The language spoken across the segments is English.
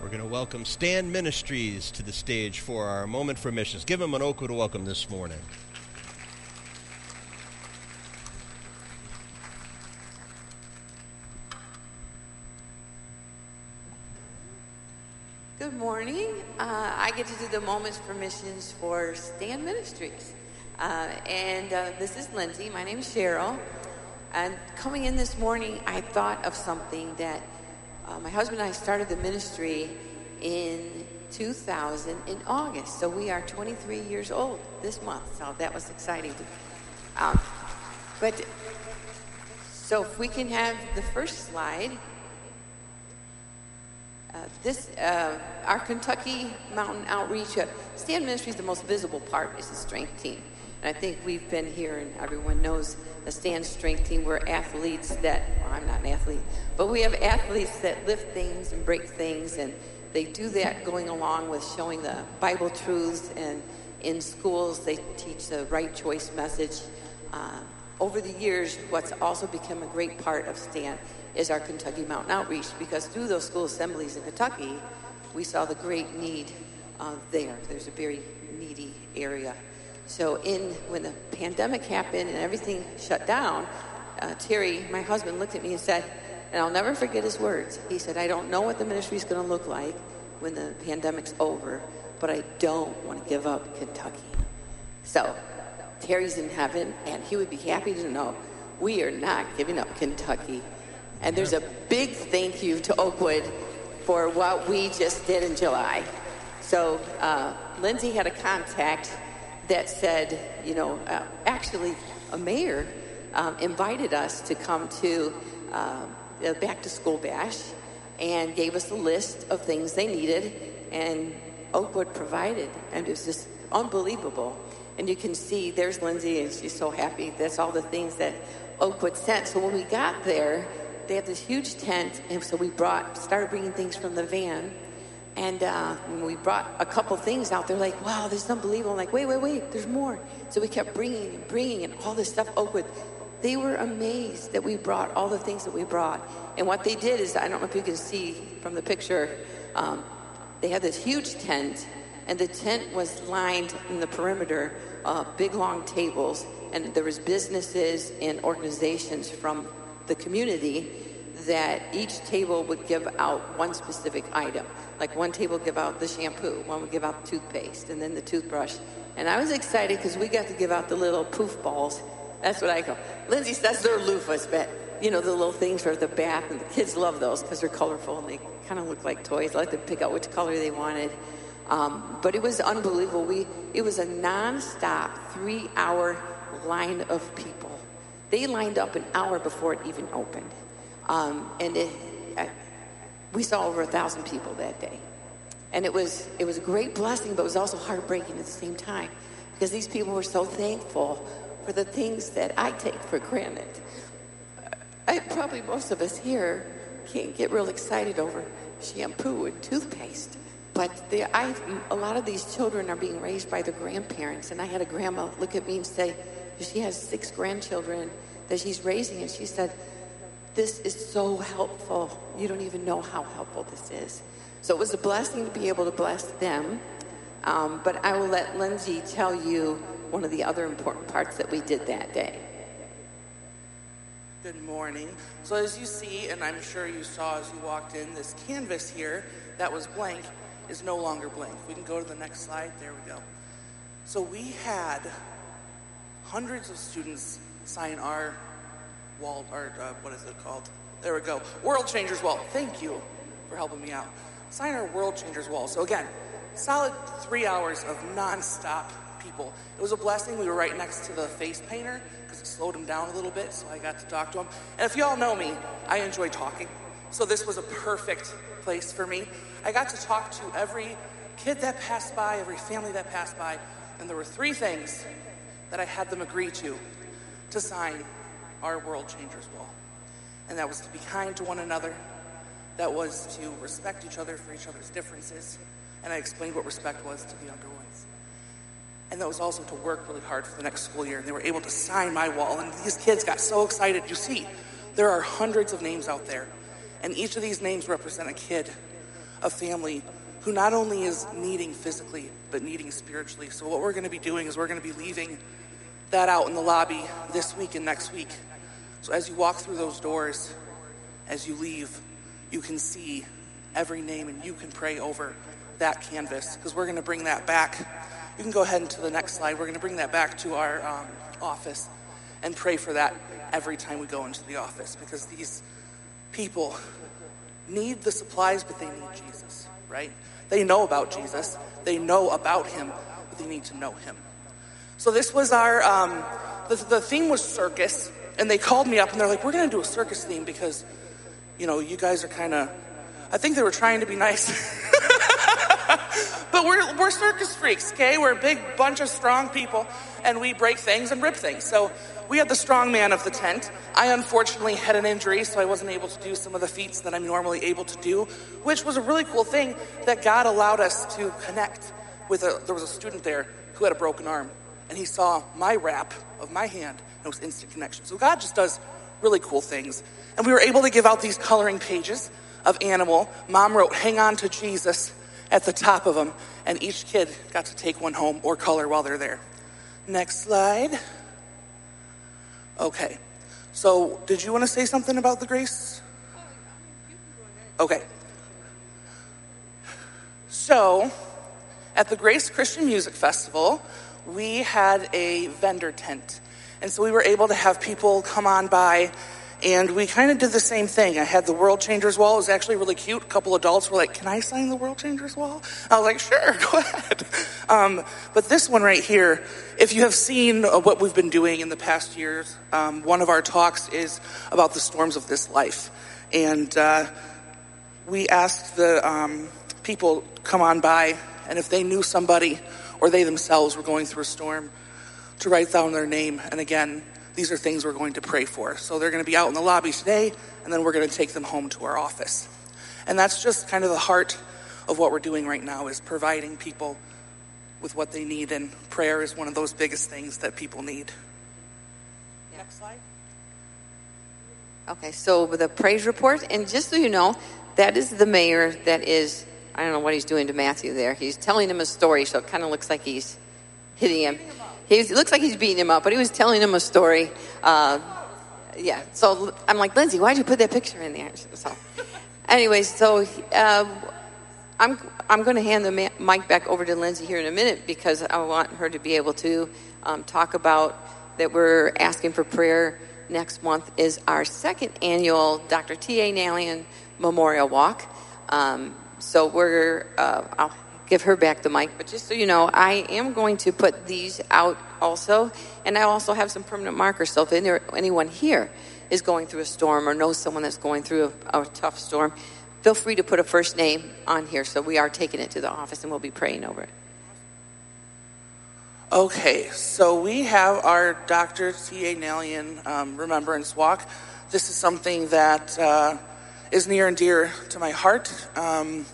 we're going to welcome Stand Ministries to the stage for our moment for missions. Give them an Oakwood welcome this morning. Good morning. Uh, I get to do the Moments for Missions for Stand Ministries. Uh, and uh, this is Lindsay. My name is Cheryl. And coming in this morning, I thought of something that uh, my husband and I started the ministry in 2000 in August. So we are 23 years old this month. So that was exciting. Um, but so if we can have the first slide. Uh, this, uh, our Kentucky Mountain Outreach, uh, Stand Ministry is the most visible part, is the strength team. And I think we've been here, and everyone knows the Stand Strength Team. We're athletes that, well, I'm not an athlete, but we have athletes that lift things and break things, and they do that going along with showing the Bible truths. And in schools, they teach the right choice message. Uh, over the years, what's also become a great part of Stand is our Kentucky Mountain Outreach because through those school assemblies in Kentucky, we saw the great need uh, there. There's a very needy area. So, in when the pandemic happened and everything shut down, uh, Terry, my husband, looked at me and said, and I'll never forget his words. He said, "I don't know what the ministry is going to look like when the pandemic's over, but I don't want to give up Kentucky." So, Terry's in heaven, and he would be happy to know we are not giving up Kentucky. And there's a big thank you to Oakwood for what we just did in July. So uh, Lindsay had a contact that said, you know, uh, actually, a mayor um, invited us to come to uh, a back to school bash and gave us a list of things they needed, and Oakwood provided. And it was just unbelievable. And you can see there's Lindsay, and she's so happy. That's all the things that Oakwood sent. So when we got there, they have this huge tent, and so we brought started bringing things from the van. And uh, we brought a couple things out, they're like, "Wow, this is unbelievable!" I'm like, "Wait, wait, wait! There's more!" So we kept bringing and bringing, and all this stuff. Oakwood, they were amazed that we brought all the things that we brought. And what they did is, I don't know if you can see from the picture, um, they had this huge tent, and the tent was lined in the perimeter, uh, big long tables, and there was businesses and organizations from the community that each table would give out one specific item. Like one table would give out the shampoo, one would give out the toothpaste, and then the toothbrush. And I was excited because we got to give out the little poof balls. That's what I call. Lindsay says they're loofahs, but you know the little things for the bath, and the kids love those because they're colorful and they kind of look like toys. I like to pick out which color they wanted. Um, but it was unbelievable. We it was a nonstop three-hour line of people. They lined up an hour before it even opened. Um, and it, I, we saw over a thousand people that day. And it was, it was a great blessing, but it was also heartbreaking at the same time because these people were so thankful for the things that I take for granted. I, probably most of us here can't get real excited over shampoo and toothpaste. But the, I, a lot of these children are being raised by their grandparents. And I had a grandma look at me and say, she has six grandchildren that she's raising, and she said, This is so helpful. You don't even know how helpful this is. So it was a blessing to be able to bless them. Um, but I will let Lindsay tell you one of the other important parts that we did that day. Good morning. So, as you see, and I'm sure you saw as you walked in, this canvas here that was blank is no longer blank. We can go to the next slide. There we go. So, we had hundreds of students sign our wall, or uh, what is it called? There we go. World Changers Wall. Thank you for helping me out. Sign our World Changers Wall. So, again, solid three hours of nonstop people. It was a blessing. We were right next to the face painter because it slowed him down a little bit, so I got to talk to him. And if y'all know me, I enjoy talking. So, this was a perfect place for me. I got to talk to every kid that passed by, every family that passed by, and there were three things that I had them agree to to sign our World Changers Wall. And that was to be kind to one another, that was to respect each other for each other's differences, and I explained what respect was to the younger ones. And that was also to work really hard for the next school year. And they were able to sign my wall. And these kids got so excited. You see, there are hundreds of names out there. And each of these names represent a kid, a family who not only is needing physically, but needing spiritually. So, what we're going to be doing is we're going to be leaving that out in the lobby this week and next week. So, as you walk through those doors, as you leave, you can see every name and you can pray over that canvas because we're going to bring that back. You can go ahead into the next slide. We're going to bring that back to our um, office and pray for that every time we go into the office because these people need the supplies, but they need Jesus, right? They know about Jesus, they know about him, but they need to know him. So this was our, um, the, the theme was circus, and they called me up and they're like, we're going to do a circus theme because, you know, you guys are kind of, I think they were trying to be nice. but we're, we're circus freaks, okay? We're a big bunch of strong people, and we break things and rip things. So we had the strong man of the tent. I unfortunately had an injury, so I wasn't able to do some of the feats that I'm normally able to do, which was a really cool thing that God allowed us to connect with a, there was a student there who had a broken arm, and he saw my wrap of my hand, was instant connection. So God just does really cool things. And we were able to give out these coloring pages of animal. Mom wrote, hang on to Jesus at the top of them, and each kid got to take one home or color while they're there. Next slide. Okay. So, did you want to say something about the grace? Okay. So, at the Grace Christian Music Festival, we had a vendor tent. And so we were able to have people come on by and we kind of did the same thing. I had the World Changers wall. It was actually really cute. A couple adults were like, Can I sign the World Changers wall? I was like, Sure, go ahead. Um, but this one right here, if you have seen uh, what we've been doing in the past years, um, one of our talks is about the storms of this life. And uh, we asked the um, people come on by, and if they knew somebody or they themselves were going through a storm, to write down their name. And again, these are things we're going to pray for. So they're going to be out in the lobby today, and then we're going to take them home to our office. And that's just kind of the heart of what we're doing right now is providing people with what they need, and prayer is one of those biggest things that people need. Next slide. Okay, so the praise report, and just so you know, that is the mayor that is, I don't know what he's doing to Matthew there. He's telling him a story, so it kind of looks like he's hitting him. He looks like he's beating him up, but he was telling him a story. Uh, yeah, so I'm like, Lindsay, why'd you put that picture in there? So, anyways, so uh, I'm I'm going to hand the mic back over to Lindsay here in a minute because I want her to be able to um, talk about that we're asking for prayer next month is our second annual Dr. T.A. Nalian Memorial Walk. Um, so we're, uh, I'll give her back the mic. But just so you know, I am going to put these out also, and I also have some permanent markers. So if any, anyone here is going through a storm or knows someone that's going through a, a tough storm, feel free to put a first name on here. So we are taking it to the office and we'll be praying over it. Okay, so we have our Dr. T.A. Nalian um, Remembrance Walk. This is something that uh, is near and dear to my heart. Um,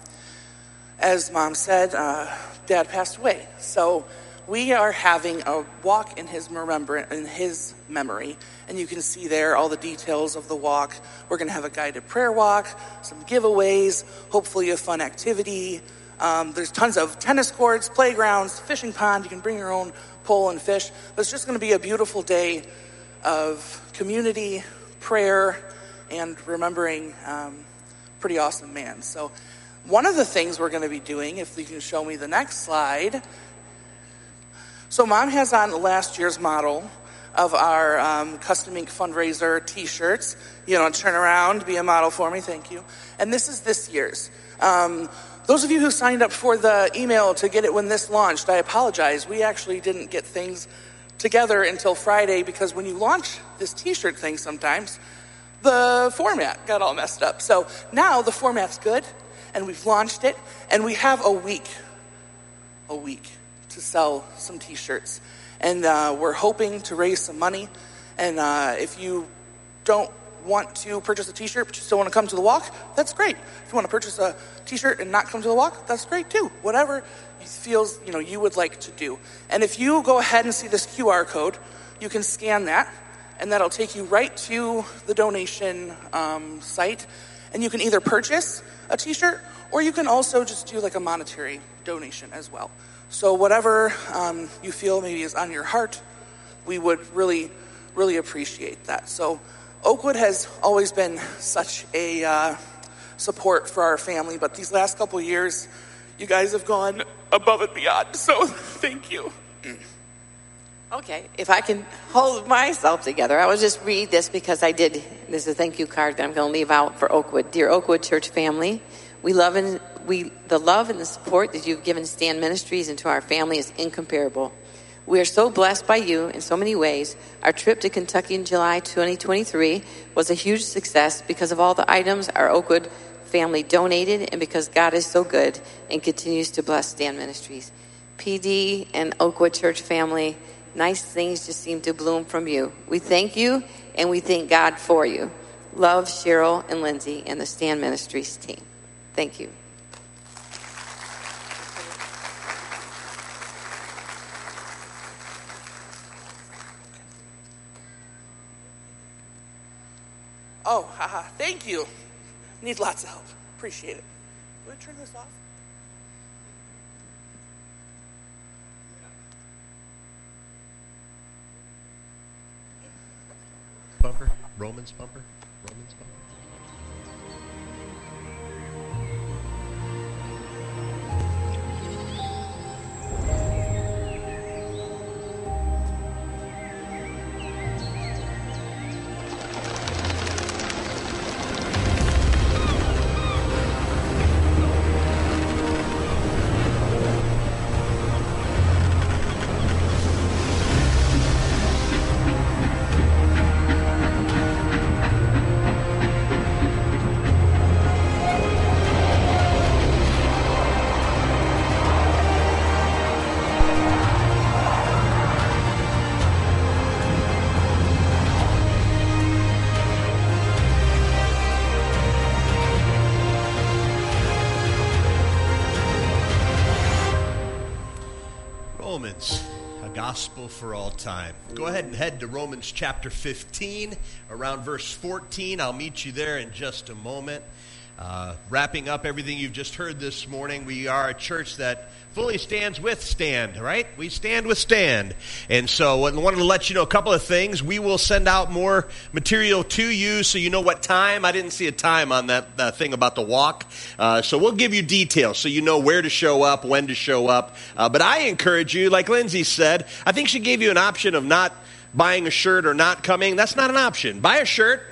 as mom said, uh, dad passed away. So we are having a walk in his remembrance, in his memory, and you can see there all the details of the walk. We're going to have a guided prayer walk, some giveaways, hopefully a fun activity. Um, there's tons of tennis courts, playgrounds, fishing pond. You can bring your own pole and fish. But it's just going to be a beautiful day of community, prayer, and remembering um, pretty awesome man. So one of the things we're going to be doing, if you can show me the next slide. So, mom has on last year's model of our um, custom ink fundraiser t shirts. You know, turn around, be a model for me, thank you. And this is this year's. Um, those of you who signed up for the email to get it when this launched, I apologize. We actually didn't get things together until Friday because when you launch this t shirt thing sometimes, the format got all messed up. So now the format's good and we've launched it, and we have a week, a week to sell some t shirts. And uh, we're hoping to raise some money. And uh, if you don't want to purchase a t shirt, but you still want to come to the walk, that's great. If you want to purchase a t shirt and not come to the walk, that's great too. Whatever feels you know you would like to do. And if you go ahead and see this QR code, you can scan that, and that'll take you right to the donation um, site And you can either purchase a t shirt or you can also just do like a monetary donation as well. So, whatever um, you feel maybe is on your heart, we would really, really appreciate that. So, Oakwood has always been such a uh, support for our family, but these last couple years, you guys have gone above and beyond. So, thank you. Okay, if I can hold myself together, I will just read this because I did. This is a thank you card that I'm going to leave out for Oakwood. Dear Oakwood Church family, we love and we the love and the support that you've given Stand Ministries and to our family is incomparable. We are so blessed by you in so many ways. Our trip to Kentucky in July 2023 was a huge success because of all the items our Oakwood family donated and because God is so good and continues to bless Stand Ministries. PD and Oakwood Church family, nice things just seem to bloom from you. We thank you and we thank God for you. Love Cheryl and Lindsay and the Stand Ministries team. Thank you. Oh, haha, thank you. Need lots of help. Appreciate it. Do I turn this off? Bumper? Romans bumper? Romans bumper? Romans, a gospel for all time. Go ahead and head to Romans chapter 15, around verse 14. I'll meet you there in just a moment. Uh, wrapping up everything you've just heard this morning, we are a church that fully stands with stand, right? We stand with stand. And so I wanted to let you know a couple of things. We will send out more material to you so you know what time. I didn't see a time on that, that thing about the walk. Uh, so we'll give you details so you know where to show up, when to show up. Uh, but I encourage you, like Lindsay said, I think she gave you an option of not buying a shirt or not coming. That's not an option. Buy a shirt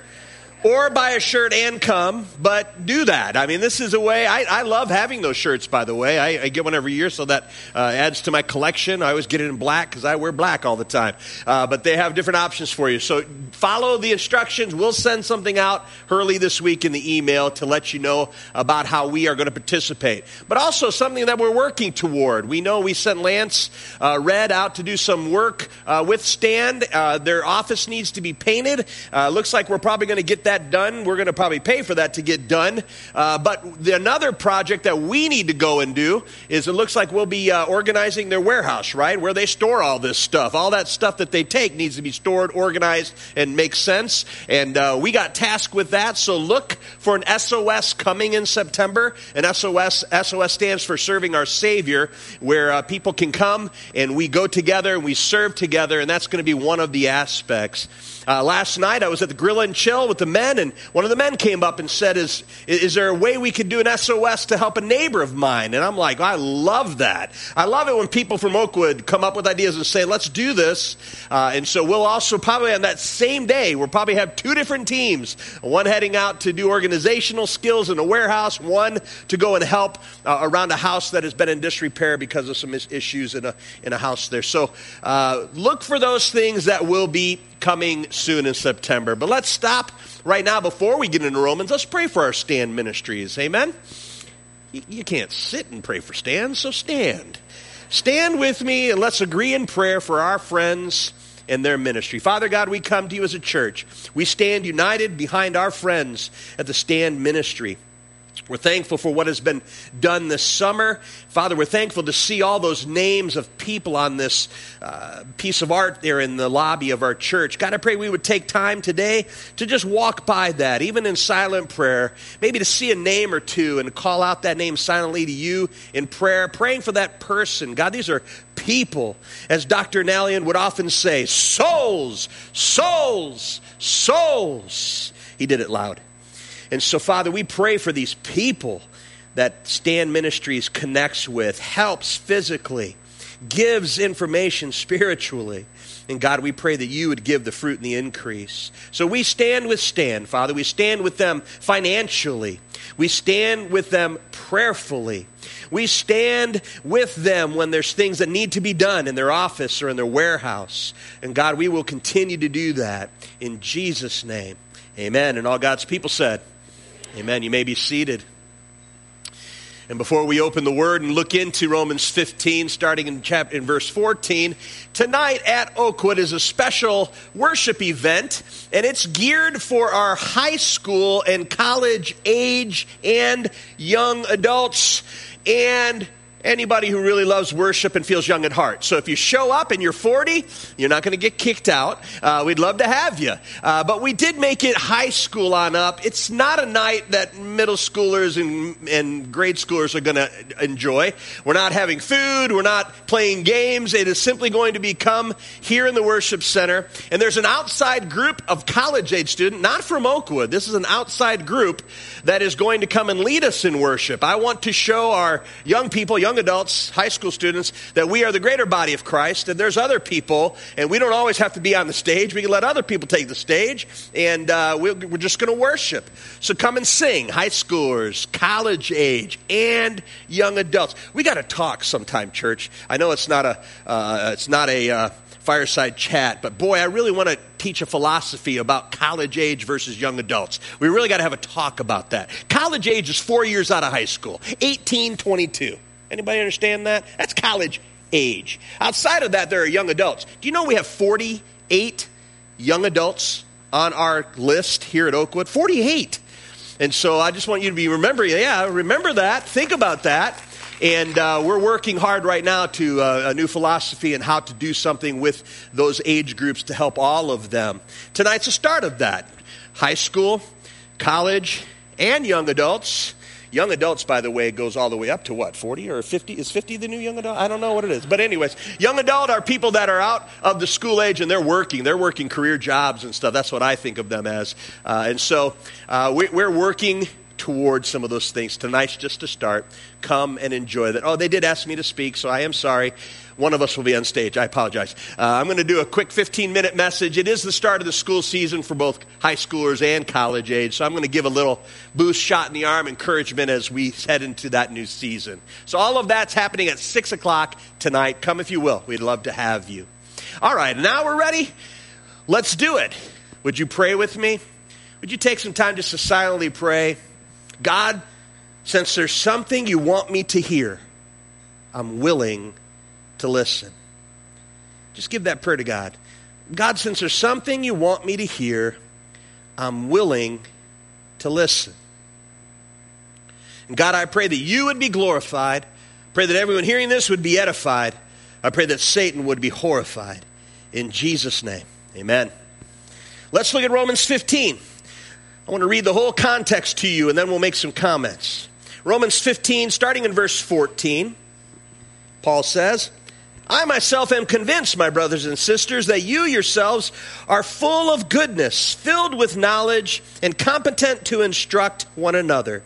or buy a shirt and come, but do that. I mean, this is a way. I, I love having those shirts, by the way. I, I get one every year, so that uh, adds to my collection. I always get it in black because I wear black all the time. Uh, but they have different options for you. So follow the instructions. We'll send something out early this week in the email to let you know about how we are going to participate. But also something that we're working toward. We know we sent Lance uh, Red out to do some work uh, with Stand. Uh, their office needs to be painted. Uh, looks like we're probably going to get that done. We're going to probably pay for that to get done. Uh, but the, another project that we need to go and do is it looks like we'll be uh, organizing their warehouse, right? Where they store all this stuff. All that stuff that they take needs to be stored, organized, and make sense. And uh, we got tasked with that. So look for an SOS coming in September. And SOS, SOS stands for Serving Our Savior, where uh, people can come and we go together and we serve together. And that's going to be one of the aspects. Uh, last night I was at the Grill and Chill with the men, and one of the men came up and said, is, is there a way we could do an SOS to help a neighbor of mine? And I'm like, I love that. I love it when people from Oakwood come up with ideas and say, let's do this. Uh, and so we'll also probably on that same day, we'll probably have two different teams. One heading out to do organizational skills in a warehouse, one to go and help uh, around a house that has been in disrepair because of some issues in a, in a house there. So uh, look for those things that will be coming soon in September. But let's stop right now before we get into Romans. Let's pray for our stand ministries. Amen? You, can't sit and pray for stand, so stand. Stand with me and let's agree in prayer for our friends and their ministry. Father God, we come to you as a church. We stand united behind our friends at the Stand Ministry. We're thankful for what has been done this summer. Father, we're thankful to see all those names of people on this uh, piece of art there in the lobby of our church. God, I pray we would take time today to just walk by that, even in silent prayer, maybe to see a name or two and call out that name silently to you in prayer, praying for that person. God, these are people, as Dr. Nallian would often say, souls, souls, souls. He did it loud. And so, Father, we pray for these people that Stand Ministries connects with, helps physically, gives information spiritually. And God, we pray that you would give the fruit and the increase. So we stand with Stand, Father. We stand with them financially. We stand with them prayerfully. We stand with them when there's things that need to be done in their office or in their warehouse. And God, we will continue to do that in Jesus' name. Amen. And all God's people said, Amen. You may be seated. And before we open the word and look into Romans 15, starting in, chapter, in verse 14, tonight at Oakwood is a special worship event, and it's geared for our high school and college age and young adults. And anybody who really loves worship and feels young at heart. So if you show up and you're 40, you're not going to get kicked out. Uh, we'd love to have you. Uh, but we did make it high school on up. It's not a night that middle schoolers and, and grade schoolers are going to enjoy. We're not having food. We're not playing games. It is simply going to become here in the worship center. And there's an outside group of college age students, not from Oakwood. This is an outside group that is going to come and lead us in worship. I want to show our young people, young adults, high school students, that we are the greater body of Christ, and there's other people, and we don't always have to be on the stage. We can let other people take the stage, and uh, we're, we're just going to worship. So come and sing, high schoolers, college age, and young adults. We got to talk sometime, church. I know it's not a, uh, it's not a, uh, fireside chat. But boy, I really want to teach a philosophy about college age versus young adults. We really got to have a talk about that. College age is four years out of high school, 18, 22. Anybody understand that? That's college age. Outside of that, there are young adults. Do you know we have 48 young adults on our list here at Oakwood? 48. And so I just want you to be remembering, yeah, remember that. Think about that. And uh, we're working hard right now to uh, a new philosophy and how to do something with those age groups to help all of them. Tonight's the start of that. High school, college, and young adults. Young adults, by the way, goes all the way up to what, 40 or 50? Is 50 the new young adult? I don't know what it is. But, anyways, young adult are people that are out of the school age and they're working. They're working career jobs and stuff. That's what I think of them as. Uh, and so uh, we, we're working towards some of those things. Tonight's just to start. Come and enjoy that. Oh, they did ask me to speak, so I am sorry. One of us will be on stage. I apologize. Uh, I'm going to do a quick 15 minute message. It is the start of the school season for both high schoolers and college age, so I'm going to give a little boost, shot in the arm, encouragement as we head into that new season. So, all of that's happening at 6 o'clock tonight. Come if you will. We'd love to have you. All right, now we're ready. Let's do it. Would you pray with me? Would you take some time just to silently pray? God, since there's something you want me to hear, I'm willing to listen. Just give that prayer to God. God, since there's something you want me to hear, I'm willing to listen. And God, I pray that you would be glorified. Pray that everyone hearing this would be edified. I pray that Satan would be horrified. In Jesus' name, amen. Let's look at Romans 15. I want to read the whole context to you and then we'll make some comments. Romans 15, starting in verse 14, Paul says, I myself am convinced, my brothers and sisters, that you yourselves are full of goodness, filled with knowledge, and competent to instruct one another.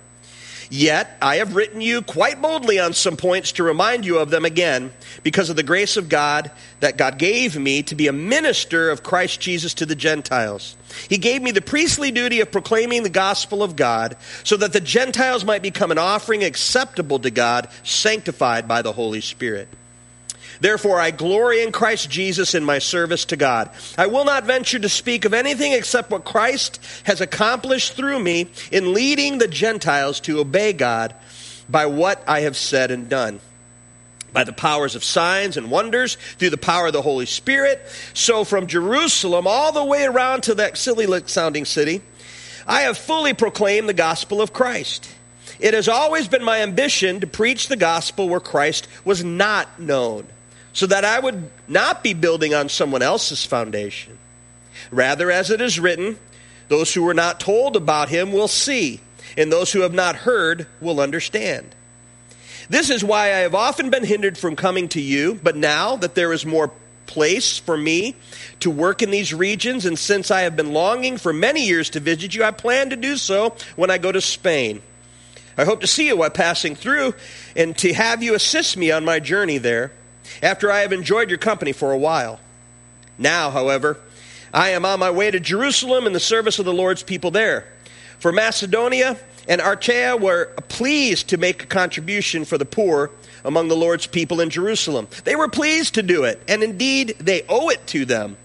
Yet I have written you quite boldly on some points to remind you of them again, because of the grace of God that God gave me to be a minister of Christ Jesus to the Gentiles. He gave me the priestly duty of proclaiming the gospel of God, so that the Gentiles might become an offering acceptable to God, sanctified by the Holy Spirit. Therefore, I glory in Christ Jesus in my service to God. I will not venture to speak of anything except what Christ has accomplished through me in leading the Gentiles to obey God by what I have said and done. By the powers of signs and wonders, through the power of the Holy Spirit. So, from Jerusalem all the way around to that silly sounding city, I have fully proclaimed the gospel of Christ. It has always been my ambition to preach the gospel where Christ was not known, so that I would not be building on someone else's foundation. Rather, as it is written, those who were not told about him will see, and those who have not heard will understand. This is why I have often been hindered from coming to you, but now that there is more place for me to work in these regions, and since I have been longing for many years to visit you, I plan to do so when I go to Spain. I hope to see you while passing through and to have you assist me on my journey there after I have enjoyed your company for a while. Now, however, I am on my way to Jerusalem in the service of the Lord's people there. For Macedonia and Achaia were pleased to make a contribution for the poor among the Lord's people in Jerusalem. They were pleased to do it, and indeed they owe it to them.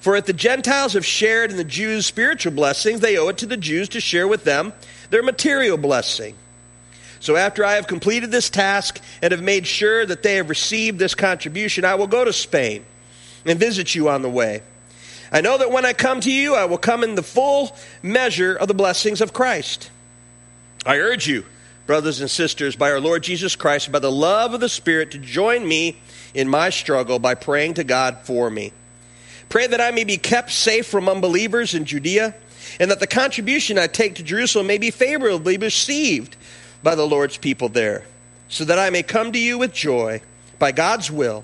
For if the Gentiles have shared in the Jews' spiritual blessings, they owe it to the Jews to share with them their material blessing. So after I have completed this task and have made sure that they have received this contribution, I will go to Spain and visit you on the way. I know that when I come to you, I will come in the full measure of the blessings of Christ. I urge you, brothers and sisters, by our Lord Jesus Christ, by the love of the Spirit, to join me in my struggle by praying to God for me. Pray that I may be kept safe from unbelievers in Judea, and that the contribution I take to Jerusalem may be favorably received by the Lord's people there, so that I may come to you with joy by God's will,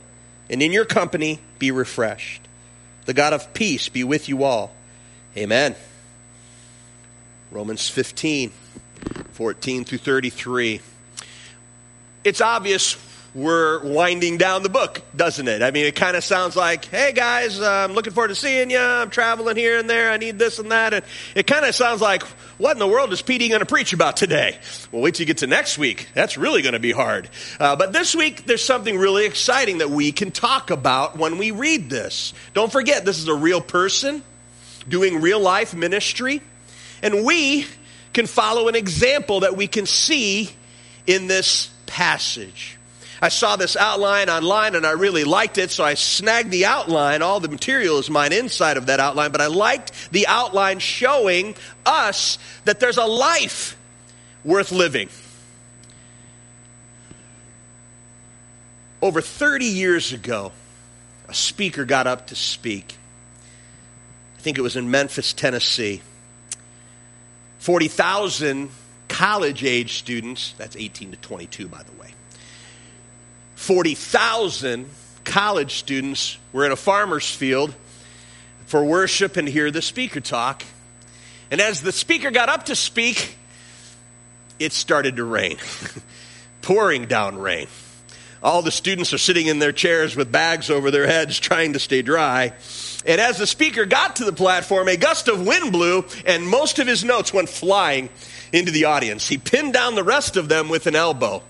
and in your company be refreshed. The God of peace be with you all. Amen. Romans 15, 14 through 33. It's obvious we're winding down the book, doesn't it? I mean, it kind of sounds like, hey guys, uh, I'm looking forward to seeing you. I'm traveling here and there. I need this and that. And it kind of sounds like, what in the world is Petey going to preach about today? Well, wait till you get to next week. That's really going to be hard. Uh, but this week, there's something really exciting that we can talk about when we read this. Don't forget, this is a real person doing real life ministry. And we can follow an example that we can see in this passage. I saw this outline online and I really liked it, so I snagged the outline. All the material is mine inside of that outline, but I liked the outline showing us that there's a life worth living. Over 30 years ago, a speaker got up to speak. I think it was in Memphis, Tennessee. 40,000 college age students, that's 18 to 22, by the way 40,000 college students were in a farmer's field for worship and hear the speaker talk. And as the speaker got up to speak, it started to rain, pouring down rain. All the students are sitting in their chairs with bags over their heads trying to stay dry. And as the speaker got to the platform, a gust of wind blew, and most of his notes went flying into the audience. He pinned down the rest of them with an elbow.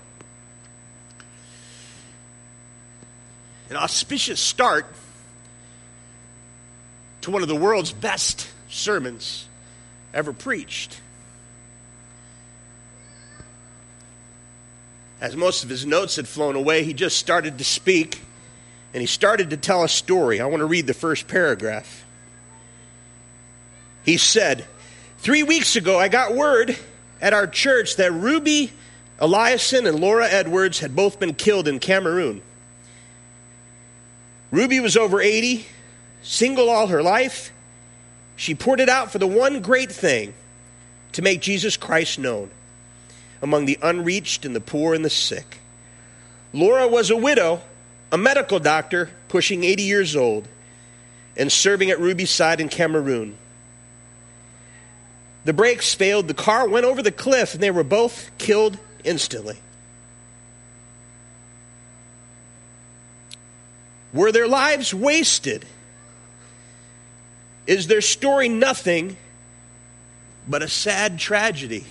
An auspicious start to one of the world's best sermons ever preached. As most of his notes had flown away, he just started to speak and he started to tell a story. I want to read the first paragraph. He said, Three weeks ago, I got word at our church that Ruby Eliason and Laura Edwards had both been killed in Cameroon. Ruby was over 80, single all her life. She poured it out for the one great thing to make Jesus Christ known among the unreached and the poor and the sick. Laura was a widow, a medical doctor, pushing 80 years old, and serving at Ruby's side in Cameroon. The brakes failed, the car went over the cliff, and they were both killed instantly. Were their lives wasted? Is their story nothing but a sad tragedy?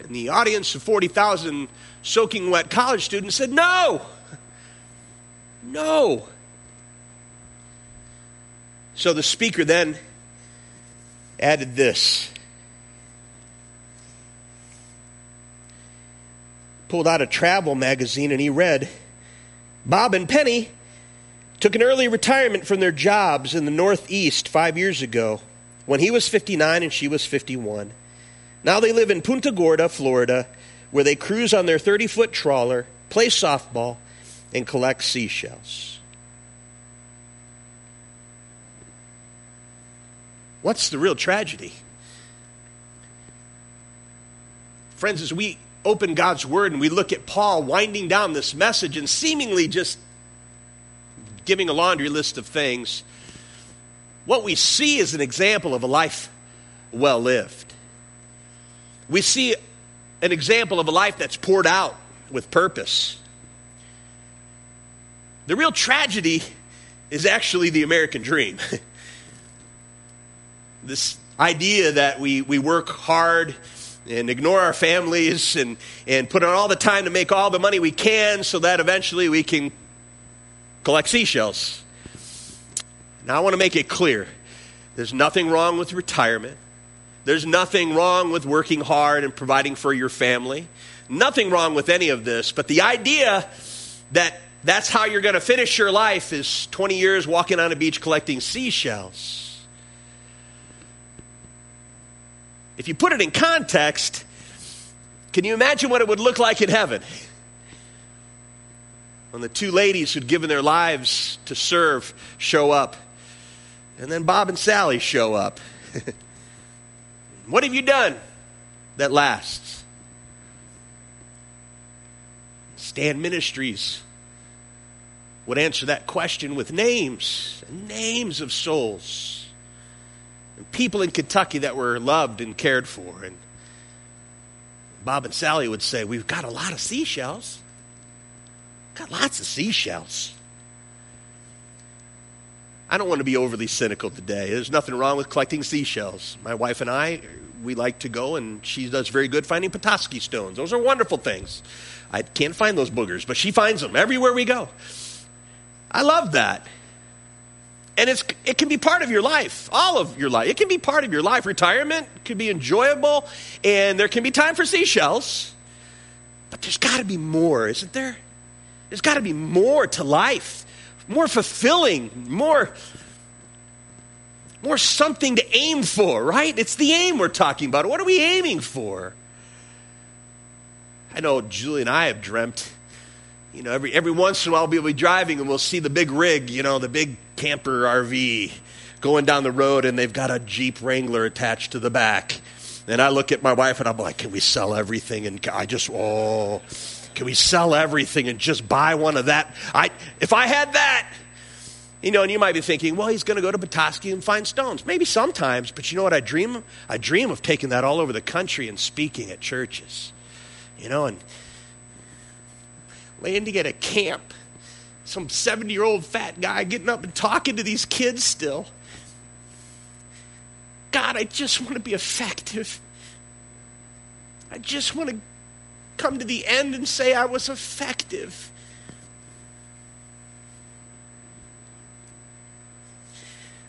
And the audience of 40,000 soaking wet college students said, No! No! So the speaker then added this. Pulled out a travel magazine and he read, Bob and Penny took an early retirement from their jobs in the Northeast five years ago when he was 59 and she was 51. Now they live in Punta Gorda, Florida, where they cruise on their 30 foot trawler, play softball, and collect seashells. What's the real tragedy? Friends, as we open God's Word and we look at Paul winding down this message and seemingly just giving a laundry list of things, what we see is an example of a life well lived. We see an example of a life that's poured out with purpose. The real tragedy is actually the American dream. this idea that we, we work hard and ignore our families and, and put in all the time to make all the money we can so that eventually we can collect seashells. Now, I want to make it clear there's nothing wrong with retirement. There's nothing wrong with working hard and providing for your family. Nothing wrong with any of this. But the idea that that's how you're going to finish your life is 20 years walking on a beach collecting seashells. If you put it in context, can you imagine what it would look like in heaven? When the two ladies who'd given their lives to serve show up, and then Bob and Sally show up. What have you done that lasts? Stand Ministries would answer that question with names, names of souls, and people in Kentucky that were loved and cared for. And Bob and Sally would say, We've got a lot of seashells. Got lots of seashells. I don't want to be overly cynical today. There's nothing wrong with collecting seashells. My wife and I, we like to go, and she does very good finding Petoskey stones. Those are wonderful things. I can't find those boogers, but she finds them everywhere we go. I love that. And it's, it can be part of your life, all of your life. It can be part of your life. Retirement can be enjoyable, and there can be time for seashells. But there's got to be more, isn't there? There's got to be more to life more fulfilling, more more something to aim for, right? It's the aim we're talking about. What are we aiming for? I know Julie and I have dreamt, you know, every, every once in a while we'll be driving and we'll see the big rig, you know, the big camper RV going down the road and they've got a Jeep Wrangler attached to the back. And I look at my wife and I'm like, can we sell everything? And I just, oh, can we sell everything and just buy one of that? I, if I had that, you know, and you might be thinking, well, he's going to go to Petoskey and find stones. Maybe sometimes, but you know what I dream? I dream of taking that all over the country and speaking at churches. You know, and laying to get a camp. Some 70 year old fat guy getting up and talking to these kids still. God, I just want to be effective. I just want to come to the end and say I was effective.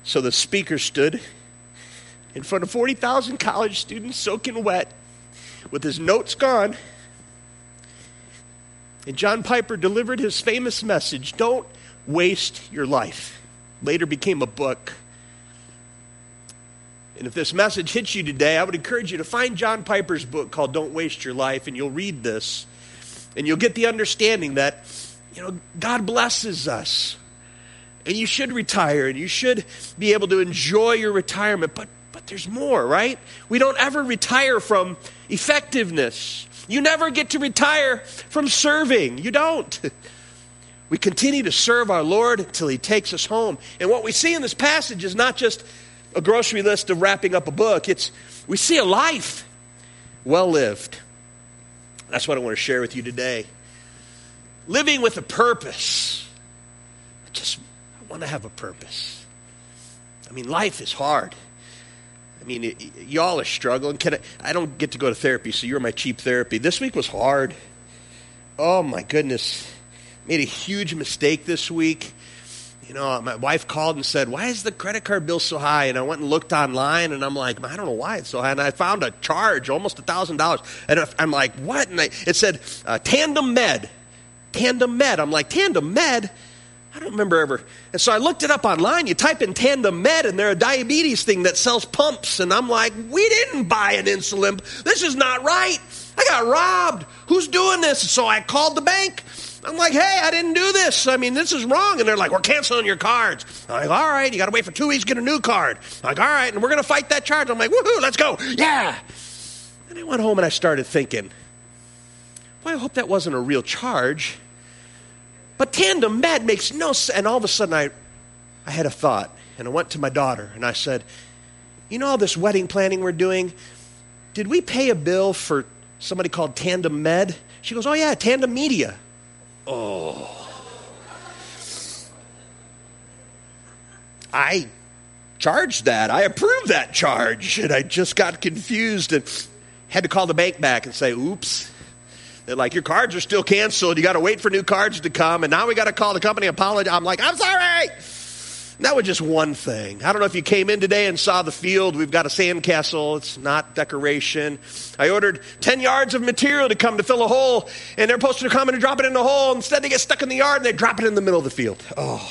So the speaker stood in front of 40,000 college students soaking wet with his notes gone. And John Piper delivered his famous message Don't waste your life. Later became a book. And if this message hits you today, I would encourage you to find John Piper's book called Don't Waste Your Life, and you'll read this. And you'll get the understanding that, you know, God blesses us. And you should retire, and you should be able to enjoy your retirement. But, but there's more, right? We don't ever retire from effectiveness. You never get to retire from serving. You don't. We continue to serve our Lord until He takes us home. And what we see in this passage is not just a grocery list of wrapping up a book. It's we see a life well lived. That's what I want to share with you today. Living with a purpose. I just I want to have a purpose. I mean, life is hard. I mean, it, y'all are struggling. Can I, I don't get to go to therapy, so you're my cheap therapy. This week was hard. Oh my goodness. Made a huge mistake this week you know, my wife called and said, Why is the credit card bill so high? And I went and looked online and I'm like, I don't know why it's so high. And I found a charge, almost a $1,000. And I'm like, What? And I, it said, uh, Tandem Med. Tandem Med. I'm like, Tandem Med? I don't remember ever. And so I looked it up online. You type in Tandem Med, and they're a diabetes thing that sells pumps. And I'm like, we didn't buy an insulin. This is not right. I got robbed. Who's doing this? So I called the bank. I'm like, hey, I didn't do this. I mean, this is wrong. And they're like, we're canceling your cards. I'm like, all right, you got to wait for two weeks to get a new card. I'm like, all right, and we're going to fight that charge. I'm like, woohoo, let's go. Yeah. And I went home and I started thinking, well, I hope that wasn't a real charge. But tandem med makes no sense. And all of a sudden, I, I had a thought. And I went to my daughter and I said, You know all this wedding planning we're doing? Did we pay a bill for somebody called Tandem Med? She goes, Oh, yeah, Tandem Media. Oh. I charged that. I approved that charge. And I just got confused and had to call the bank back and say, Oops. Like, your cards are still canceled. You got to wait for new cards to come. And now we got to call the company apologize. I'm like, I'm sorry. That was just one thing. I don't know if you came in today and saw the field. We've got a sandcastle. It's not decoration. I ordered 10 yards of material to come to fill a hole, and they're supposed to come and drop it in the hole. Instead, they get stuck in the yard and they drop it in the middle of the field. Oh.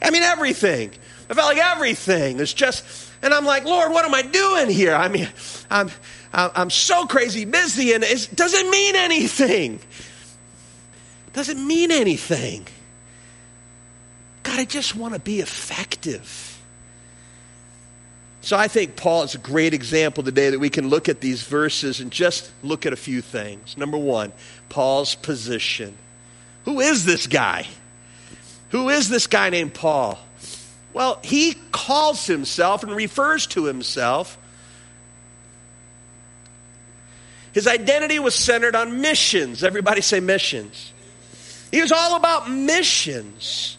I mean, everything. I felt like everything. is just, and I'm like, Lord, what am I doing here? I mean, I'm, I'm so crazy busy, and it doesn't mean anything. Doesn't mean anything. God, I just want to be effective. So I think Paul is a great example today that we can look at these verses and just look at a few things. Number one, Paul's position. Who is this guy? Who is this guy named Paul? Well, he calls himself and refers to himself His identity was centered on missions. Everybody say missions. He was all about missions.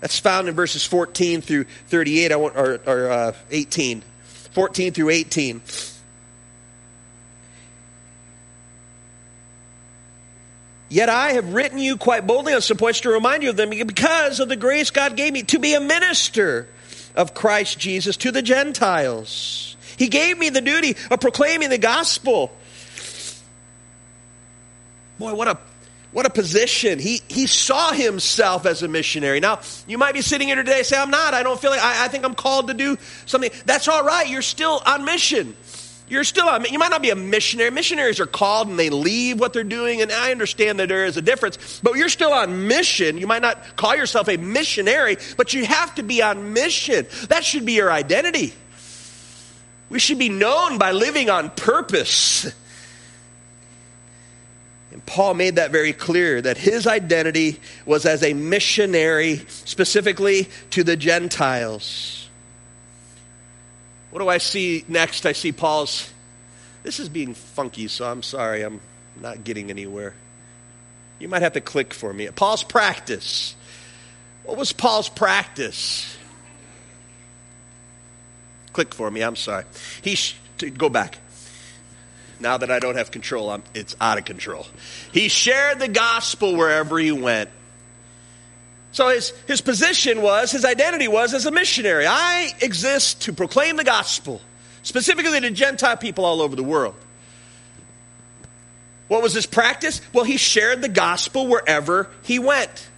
That's found in verses 14 through 38, I or, or uh, 18. 14 through 18. Yet I have written you quite boldly on some points to remind you of them because of the grace God gave me to be a minister of Christ Jesus to the Gentiles. He gave me the duty of proclaiming the gospel Boy, what a what a position. He, he saw himself as a missionary. Now, you might be sitting here today say, I'm not. I don't feel like, I, I think I'm called to do something. That's all right. You're still on mission. You're still on, you might not be a missionary. Missionaries are called and they leave what they're doing, and I understand that there is a difference, but you're still on mission. You might not call yourself a missionary, but you have to be on mission. That should be your identity. We should be known by living on purpose. Paul made that very clear that his identity was as a missionary, specifically to the Gentiles. What do I see next? I see Paul's. This is being funky, so I'm sorry, I'm not getting anywhere. You might have to click for me. Paul's practice. What was Paul's practice? Click for me, I'm sorry. He sh- go back now that I don't have control, I'm, it's out of control. He shared the gospel wherever he went. So his, his position was, his identity was as a missionary. I exist to proclaim the gospel, specifically to Gentile people all over the world. What was his practice? Well, he shared the gospel wherever he went.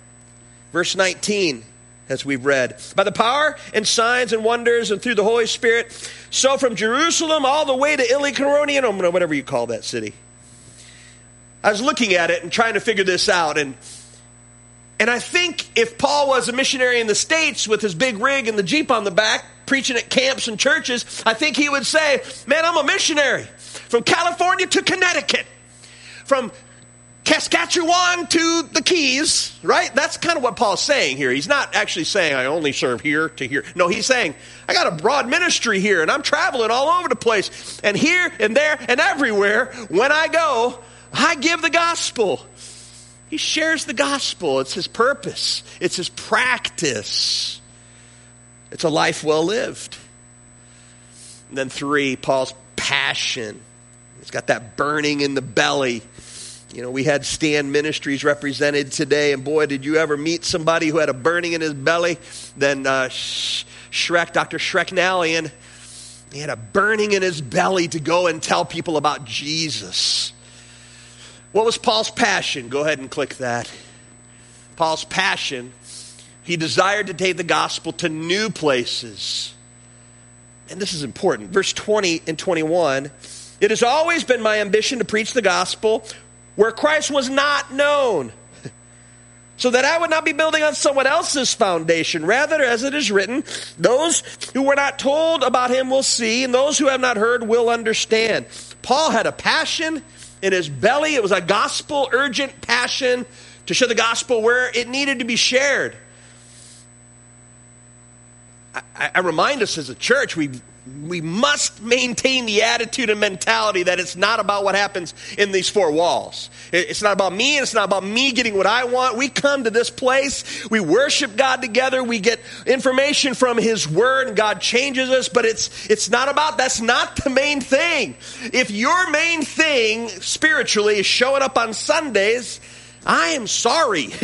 Verse 19 as we've read. By the power and signs and wonders and through the Holy Spirit. So from Jerusalem all the way to Illyricum, or whatever you call that city. I was looking at it and trying to figure this out. And, and I think if Paul was a missionary in the States with his big rig and the Jeep on the back, preaching at camps and churches, I think he would say, Man, I'm a missionary from California to Connecticut, from Saskatchewan to the Keys, right? That's kind of what Paul's saying here. He's not actually saying, I only serve here to here. No, he's saying, I got a broad ministry here and I'm traveling all over the place. And here and there and everywhere, when I go, I give the gospel. He shares the gospel. It's his purpose, it's his practice. It's a life well lived. And then, three, Paul's passion. He's got that burning in the belly. You know, we had Stand Ministries represented today, and boy, did you ever meet somebody who had a burning in his belly? Then uh, Shrek, Dr. Shreknalian, he had a burning in his belly to go and tell people about Jesus. What was Paul's passion? Go ahead and click that. Paul's passion, he desired to take the gospel to new places. And this is important. Verse 20 and 21 It has always been my ambition to preach the gospel where Christ was not known so that I would not be building on someone else's foundation. Rather, as it is written, those who were not told about him will see, and those who have not heard will understand. Paul had a passion in his belly. It was a gospel urgent passion to share the gospel where it needed to be shared. I, I remind us as a church, we we must maintain the attitude and mentality that it's not about what happens in these four walls. It's not about me, it's not about me getting what I want. We come to this place, we worship God together, we get information from His Word, and God changes us, but it's, it's not about that's not the main thing. If your main thing spiritually is showing up on Sundays, I am sorry.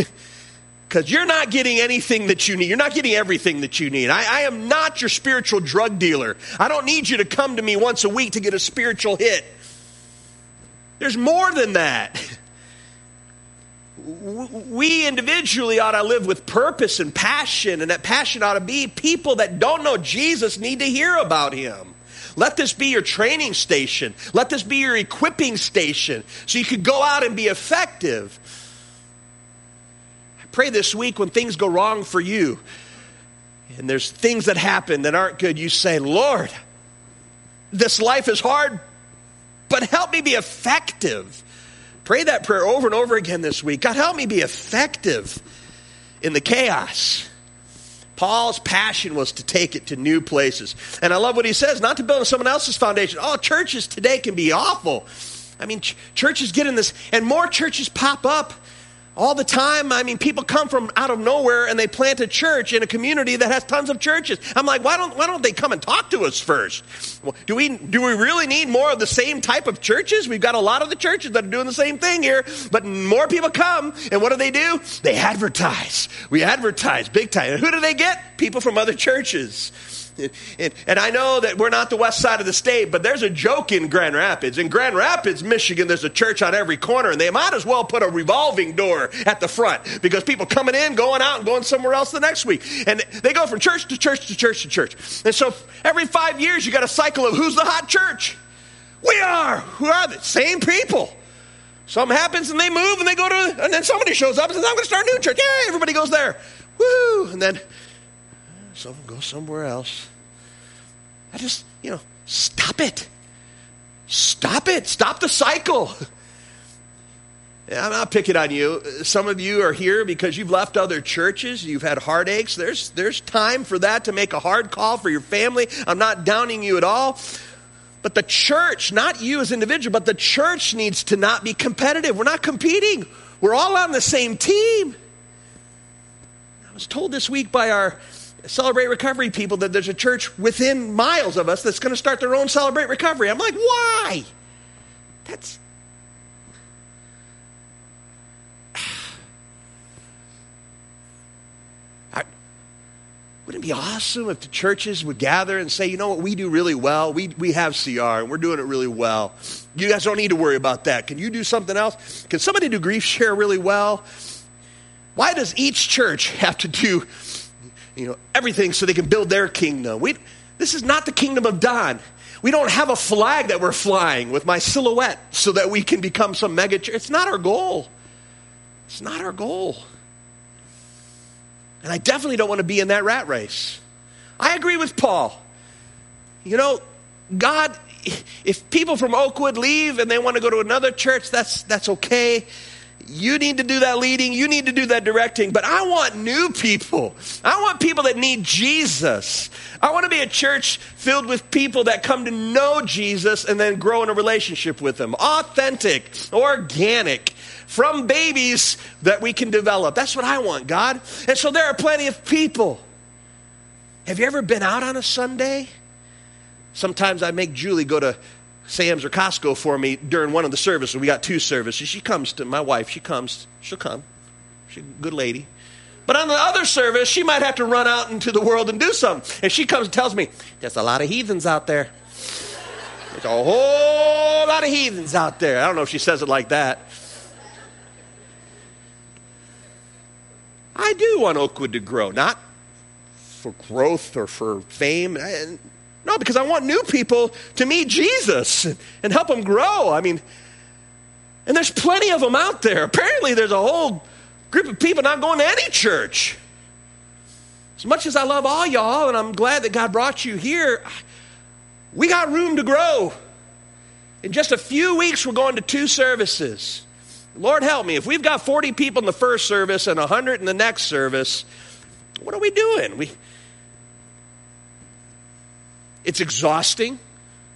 because you're not getting anything that you need. You're not getting everything that you need. I, I, am not your spiritual drug dealer. I don't need you to come to me once a week to get a spiritual hit. There's more than that. We individually ought to live with purpose and passion, and that passion ought to be people that don't know Jesus need to hear about him. Let this be your training station. Let this be your equipping station so you can go out and be effective. Pray this week when things go wrong for you and there's things that happen that aren't good, you say, Lord, this life is hard, but help me be effective. Pray that prayer over and over again this week. God, help me be effective in the chaos. Paul's passion was to take it to new places. And I love what he says not to build on someone else's foundation. Oh, churches today can be awful. I mean, ch- churches get in this, and more churches pop up all the time. I mean, people come from out of nowhere and they plant a church in a community that has tons of churches. I'm like, why don't, why don't they come and talk to us first? Do we, do we really need more of the same type of churches? We've got a lot of the churches that are doing the same thing here, but more people come, and what do they do? They advertise. We advertise big time. And who do they get? People from other churches. And, and, I know that we're not the west side of the state, but there's a joke in Grand Rapids. In Grand Rapids, Michigan, there's a church on every corner, and they might as well put a revolving door at the front because people coming in, going out, and going somewhere else the next week. And they go from church to church to church to church. And so every five years, you got a cycle of who's the hot church? We are. Who are the same people? Something happens and they move and they go to, and then somebody shows up and says, I'm going to start a new church. Yeah, everybody goes there. Woo! And then some go somewhere else. I just, you know, stop it. Stop it. Stop the cycle. I'm not picking on you. Some of you are here because you've left other churches. You've had heartaches. There's, there's time for that to make a hard call for your family. I'm not downing you at all. But the church, not you as individual, but the church needs to not be competitive. We're not competing. We're all on the same team. I was told this week by our Celebrate Recovery people that there's a church within miles of us that's going to start their own Celebrate Recovery. I'm like, why? That's. Wouldn't it be awesome if the churches would gather and say, you know what, we do really well. We, we have CR and we're doing it really well. You guys don't need to worry about that. Can you do something else? Can somebody do GriefShare really well? Why does each church have to do you know, everything so they can build their kingdom. We, this is not the kingdom of Don. We don't have a flag that we're flying with my silhouette so that we can become some mega church. It's not our goal. It's not our goal. And I definitely don't want to be in that rat race. I agree with Paul. You know, God, if people from Oakwood leave and they want to go to another church, that's, that's okay. You need to do that leading, you need to do that directing, but I want new people. I want people that need Jesus. I want to be a church filled with people that come to know Jesus and then grow in a relationship with Him. Authentic, organic, from babies that we can develop. That's what I want, God. And so there are plenty of people. Have you ever been out on a Sunday? Sometimes I make Julie go to Sam's or Costco for me during one of the services. We got two services. She comes to my wife. She comes. She'll come. She's a good lady. But on the other service, she might have to run out into the world and do something. And she comes and tells me, there's a lot of heathens out there. There's a whole lot of heathens out there. I don't know if she says it like that. I do want Oakwood to grow, not for growth or for fame. No, because I want new people to meet Jesus and help them grow. I mean, and there's plenty of them out there. Apparently, there's a whole group of people not going to any church. As much as I love all y'all, and I'm glad that God brought you here, we got room to grow. In just a few weeks, we're going to two services. Lord help me, if we've got 40 people in the first service and 100 in the next service, what are we doing? We, it's exhausting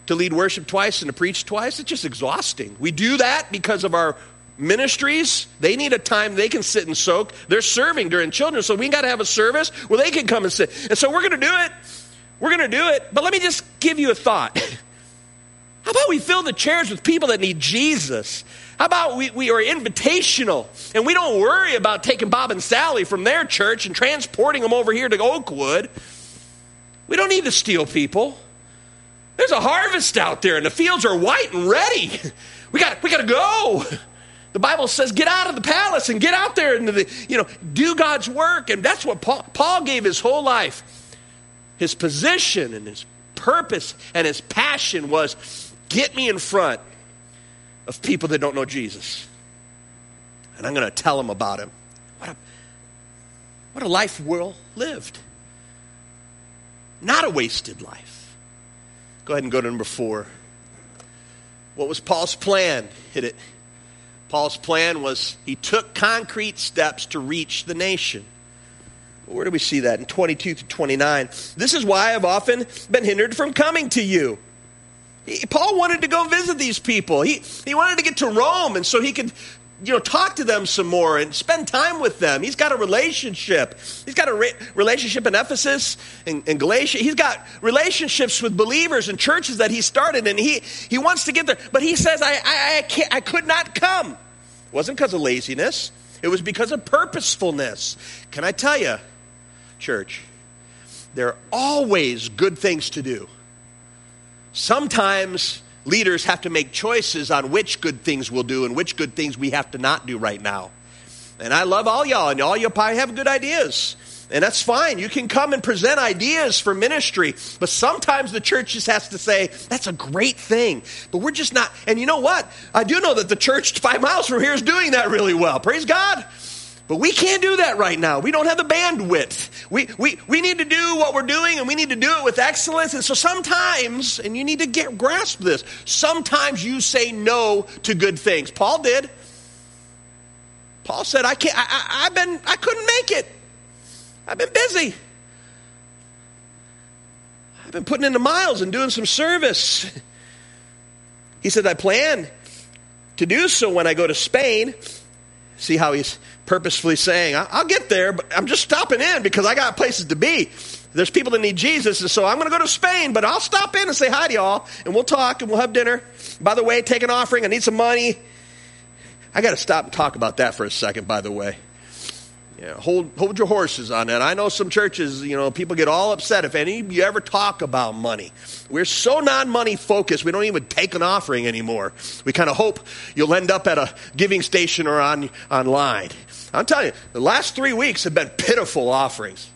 to lead worship twice and to preach twice. It's just exhausting. We do that because of our ministries. They need a time they can sit and soak. They're serving during children, so we got to have a service where they can come and sit. And so we're going to do it. We're going to do it. But let me just give you a thought. How about we fill the chairs with people that need Jesus? How about we, we are invitational and we don't worry about taking Bob and Sally from their church and transporting them over here to Oakwood? We don't need to steal people. There's a harvest out there, and the fields are white and ready. We got, we got to go. The Bible says, get out of the palace and get out there and the, you know, do God's work. And that's what Paul, Paul gave his whole life. His position and his purpose and his passion was get me in front of people that don't know Jesus. And I'm going to tell them about him. What a, what a life well lived. Not a wasted life. Go ahead and go to number four. What was Paul's plan? Hit it. Paul's plan was he took concrete steps to reach the nation. Where do we see that? In 22 to 29. This is why I've often been hindered from coming to you. He, Paul wanted to go visit these people. He, he wanted to get to Rome, and so he could you know, talk to them some more and spend time with them. He's got a relationship. He's got a re- relationship in Ephesus and, and, Galatia. He's got relationships with believers and churches that he started, and he, he wants to get there. But he says, I, I, I, can't, I could not come. It wasn't because of laziness, it was because of purposefulness. Can I tell you, church, there are always good things to do. Sometimes leaders have to make choices on which good things we'll do and which good things we have to not do right now. And I love all y'all, and all y'all probably have good ideas. And that's fine. You can come and present ideas for ministry. But sometimes the church just has to say, that's a great thing. But we're just not. And you know what? I do know that the church five miles from here is doing that really well. Praise God. But we can't do that right now. We don't have the bandwidth. We, we, we need to do what we're doing and we need to do it with excellence. And so sometimes, and you need to get grasp this, sometimes you say no to good things. Paul did. Paul said, I can't, I, I, I've been, I couldn't make it. I've been busy. I've been putting in the miles and doing some service. He said, I plan to do so when I go to Spain. See how he's purposefully saying, I'll get there, but I'm just stopping in because I got places to be. There's people that need Jesus, and so I'm going to go to Spain, but I'll stop in and say hi to y'all, and we'll talk, and we'll have dinner. By the way, take an offering. I need some money. I got to stop and talk about that for a second, by the way. Yeah, hold, hold your horses on that. I know some churches, you know, people get all upset if any of you ever talk about money. We're so non money focused, we don't even take an offering anymore. We kind of hope you'll end up at a giving station or on, online. I'm telling you, the last three weeks have been pitiful offerings.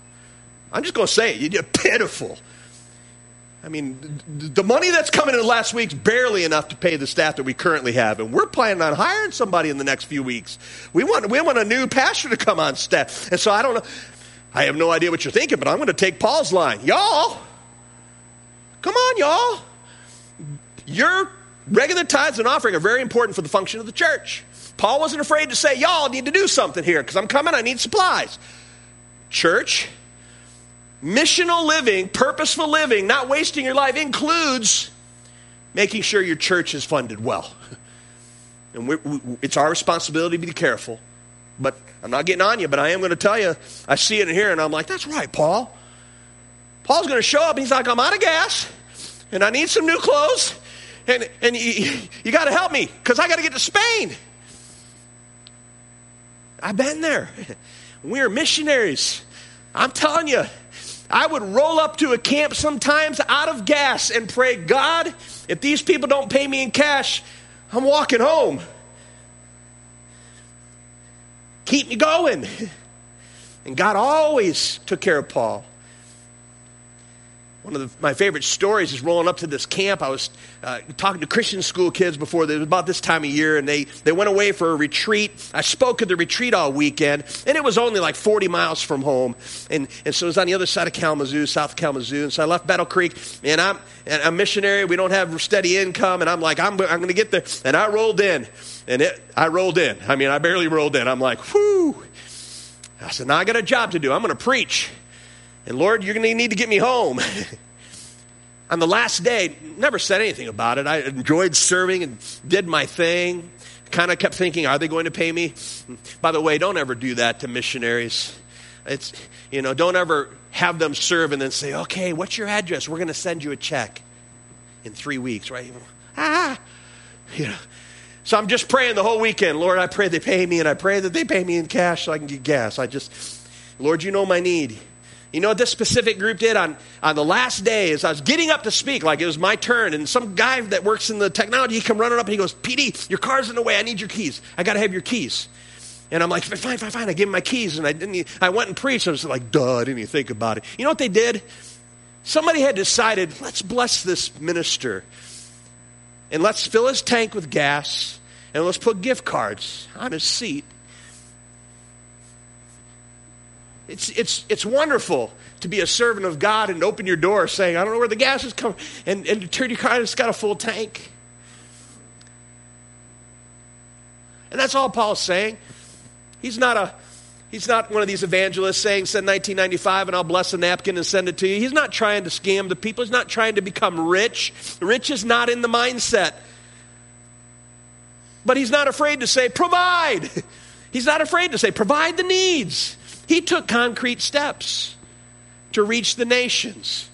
I'm just going to say it, you're pitiful. I mean, the money that's coming in last week's barely enough to pay the staff that we currently have, and we're planning on hiring somebody in the next few weeks. We want we want a new pastor to come on staff, and so I don't know. I have no idea what you're thinking, but I'm going to take Paul's line, y'all. Come on, y'all. Your regular tithes and offering are very important for the function of the church. Paul wasn't afraid to say, y'all need to do something here because I'm coming. I need supplies. Church Missional living, purposeful living, not wasting your life includes making sure your church is funded well. And we, it's our responsibility to be careful. But I'm not getting on you, but I am going to tell you, I see it in here and I'm like, that's right, Paul. Paul's going to show up. He's like, I'm out of gas and I need some new clothes and, and you, you got to help me because I got to get to Spain. I've been there. We are missionaries. I'm telling you, I would roll up to a camp sometimes out of gas and pray, God, if these people don't pay me in cash, I'm walking home. Keep me going. And God always took care of Paul. One of the, my favorite stories is rolling up to this camp. I was uh, talking to Christian school kids before, it was about this time of year, and they, they went away for a retreat. I spoke at the retreat all weekend, and it was only like 40 miles from home. And, and so it was on the other side of Kalamazoo, south Kalamazoo. And so I left Battle Creek, and I'm, and missionary. We don't have steady income, and I'm like, I'm, I'm going to get there. And I rolled in, and it, I rolled in. I mean, I barely rolled in. I'm like, whoo. I said, now I got a job to do. I'm going to preach. And Lord, you're going to need to get me home. On the last day, never said anything about it. I enjoyed serving and did my thing. Kind of kept thinking, are they going to pay me? By the way, don't ever do that to missionaries. It's, you know, don't ever have them serve and then say, okay, what's your address? We're going to send you a check in three weeks, right? Ah, you know. So I'm just praying the whole weekend. Lord, I pray they pay me, and I pray that they pay me in cash so I can get gas. I just, Lord, you know my need. You know what this specific group did on, on the last day as I was getting up to speak, like it was my turn, and some guy that works in the technology, he come running up and he goes, PD, your car's in the way. I need your keys. I got to have your keys. And I'm like, fine, fine, fine. I give him my keys, and I didn't. I went and preached. I was like, duh, I didn't even think about it. You know what they did? Somebody had decided, let's bless this minister, and let's fill his tank with gas, and let's put gift cards on his seat. It's, it's, it's wonderful to be a servant of God and open your door saying, I don't know where the gas is coming, and, and to turn your car, it's got a full tank. And that's all Paul's saying. He's not a He's not one of these evangelists saying, send 1995 and I'll bless a napkin and send it to you. He's not trying to scam the people. He's not trying to become rich. Rich is not in the mindset. But he's not afraid to say, provide. He's not afraid to say, provide the needs. He took concrete steps to reach the nations.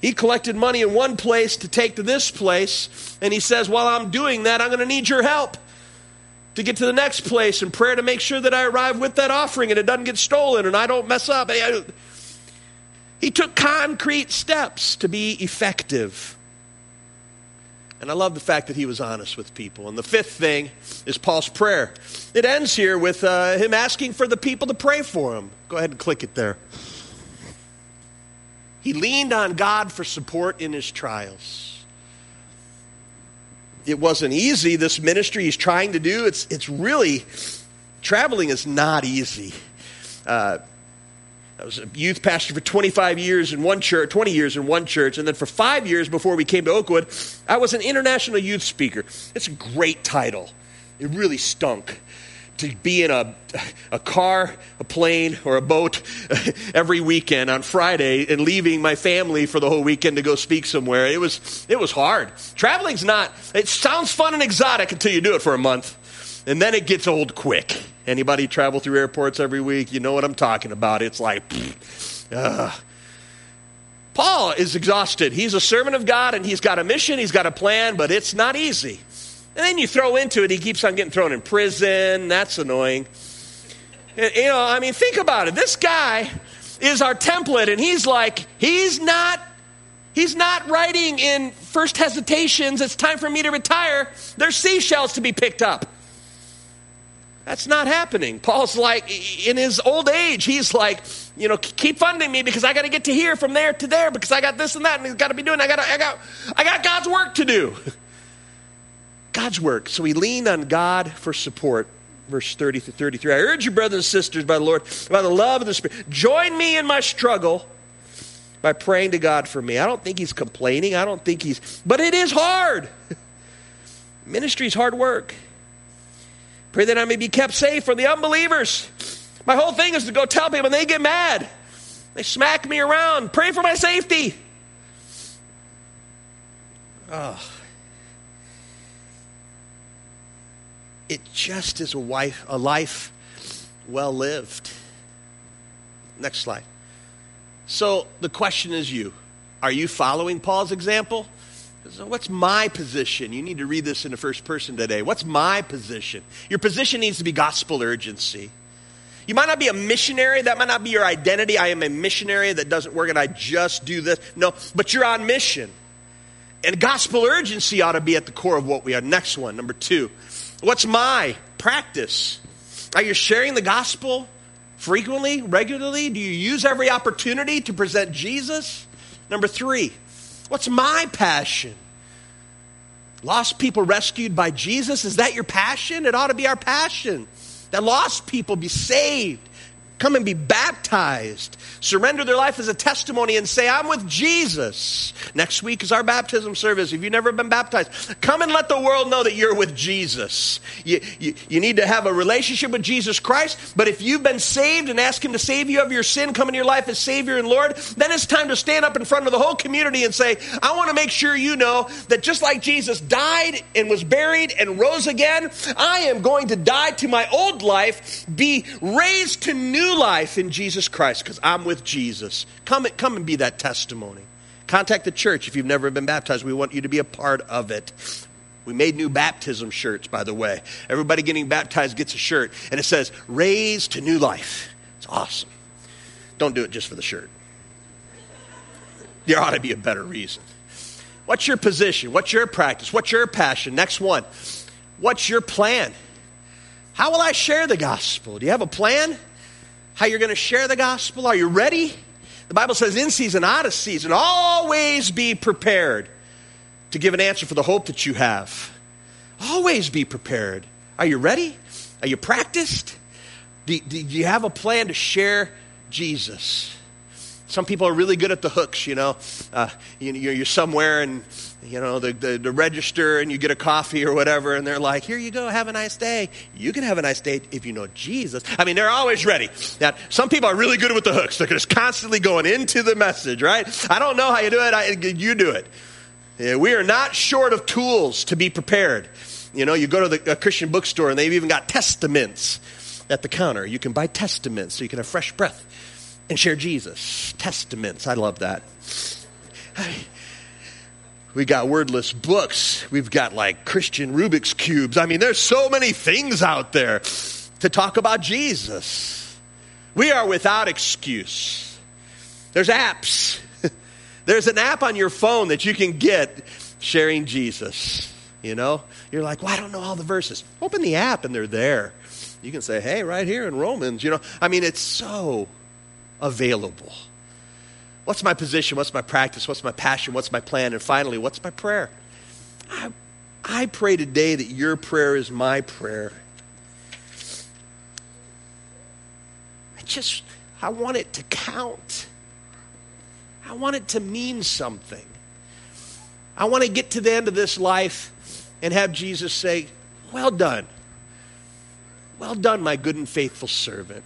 He collected money in one place to take to this place, and he says, While I'm doing that, I'm going to need your help to get to the next place and prayer to make sure that I arrive with that offering and it doesn't get stolen and I don't mess up. He took concrete steps to be effective. And I love the fact that he was honest with people. And the fifth thing is Paul's prayer. It ends here with uh, him asking for the people to pray for him. Go ahead and click it there. He leaned on God for support in his trials. It wasn't easy, this ministry he's trying to do. It's, it's really, traveling is not easy. Uh, I was a youth pastor for 25 years in one church, 20 years in one church, and then for five years before we came to Oakwood, I was an international youth speaker. It's a great title. It really stunk to be in a, a car, a plane, or a boat every weekend on Friday and leaving my family for the whole weekend to go speak somewhere. It was, it was hard. Traveling's not, it sounds fun and exotic until you do it for a month, and then it gets old quick. Anybody travel through airports every week? You know what I'm talking about. It's like, uh. Paul is exhausted. He's a servant of God and he's got a mission, he's got a plan, but it's not easy. And then you throw into it, he keeps on getting thrown in prison. That's annoying. You know, I mean, think about it. This guy is our template, and he's like, he's not. He's not writing in First Thessalonians, it's time for me to retire. There's seashells to be picked up. That's not happening. Paul's like, in his old age, he's like, you know, keep funding me because I got to get to here from there to there because I got this and that and he's got to be doing. I got, I got, I got God's work to do. God's work. So he leaned on God for support. Verse 30 to 33. I urge you, brothers and sisters, by the Lord, by the love of the Spirit, join me in my struggle by praying to God for me. I don't think he's complaining. I don't think he's, but it is hard. Ministry is hard work. Pray that I may be kept safe from the unbelievers. My whole thing is to go tell people, and they get mad. They smack me around. Pray for my safety. Oh. It just is a, wife, a life well lived. Next slide. So the question is you. Are you following Paul's example? So what's my position? You need to read this in the first person today. What's my position? Your position needs to be gospel urgency. You might not be a missionary. That might not be your identity. I am a missionary that doesn't work and I just do this. No, but you're on mission. And gospel urgency ought to be at the core of what we are. Next one, number two. What's my practice? Are you sharing the gospel frequently, regularly? Do you use every opportunity to present Jesus? Number three, what's my passion? Lost people rescued by Jesus, is that your passion? It ought to be our passion. That lost people be saved come and be baptized, surrender their life as a testimony, and say, I'm with Jesus. Next week is our baptism service. If you've never been baptized, come and let the world know that you're with Jesus. You, you, you need to have a relationship with Jesus Christ, but if you've been saved and ask Him to save you of your sin, come into your life as Savior and Lord, then it's time to stand up in front of the whole community and say, I want to make sure you know that just like Jesus died and was buried and rose again, I am going to die to my old life, be raised to new new life in Jesus Christ because I'm with Jesus. Come, come and be that testimony. Contact the church if you've never been baptized. We want you to be a part of it. We made new baptism shirts, by the way. Everybody getting baptized gets a shirt, and it says, Raised to New Life. It's awesome. Don't do it just for the shirt. There ought to be a better reason. What's your position? What's your practice? What's your passion? Next one. What's your plan? How will I share the gospel? Do you have a plan? How you're going to share the gospel? Are you ready? The Bible says, in season, out of season, always be prepared to give an answer for the hope that you have. Always be prepared. Are you ready? Are you practiced? Do, do you have a plan to share Jesus? Some people are really good at the hooks, you know. Uh, you, you're somewhere and you know, the, the, the, register and you get a coffee or whatever, and they're like, here you go, have a nice day. You can have a nice day if you know Jesus. I mean, they're always ready. Now, some people are really good with the hooks. They're just constantly going into the message, right? I don't know how you do it, I, you do it. Yeah, we are not short of tools to be prepared. You know, you go to the Christian bookstore and they've even got testaments at the counter. You can buy testaments so you can have fresh breath and share Jesus. Testaments, I love that. We got wordless books. We've got like Christian Rubik's Cubes. I mean, there's so many things out there to talk about Jesus. We are without excuse. There's apps. There's an app on your phone that you can get sharing Jesus. You know, you're like, well, I don't know all the verses. Open the app and they're there. You can say, hey, right here in Romans, you know. I mean, it's so available. What's my position? What's my practice? What's my passion? What's my plan? And finally, what's my prayer? I, I pray today that your prayer is my prayer. I just, I want it to count. I want it to mean something. I want to get to the end of this life and have Jesus say, Well done. Well done, my good and faithful servant.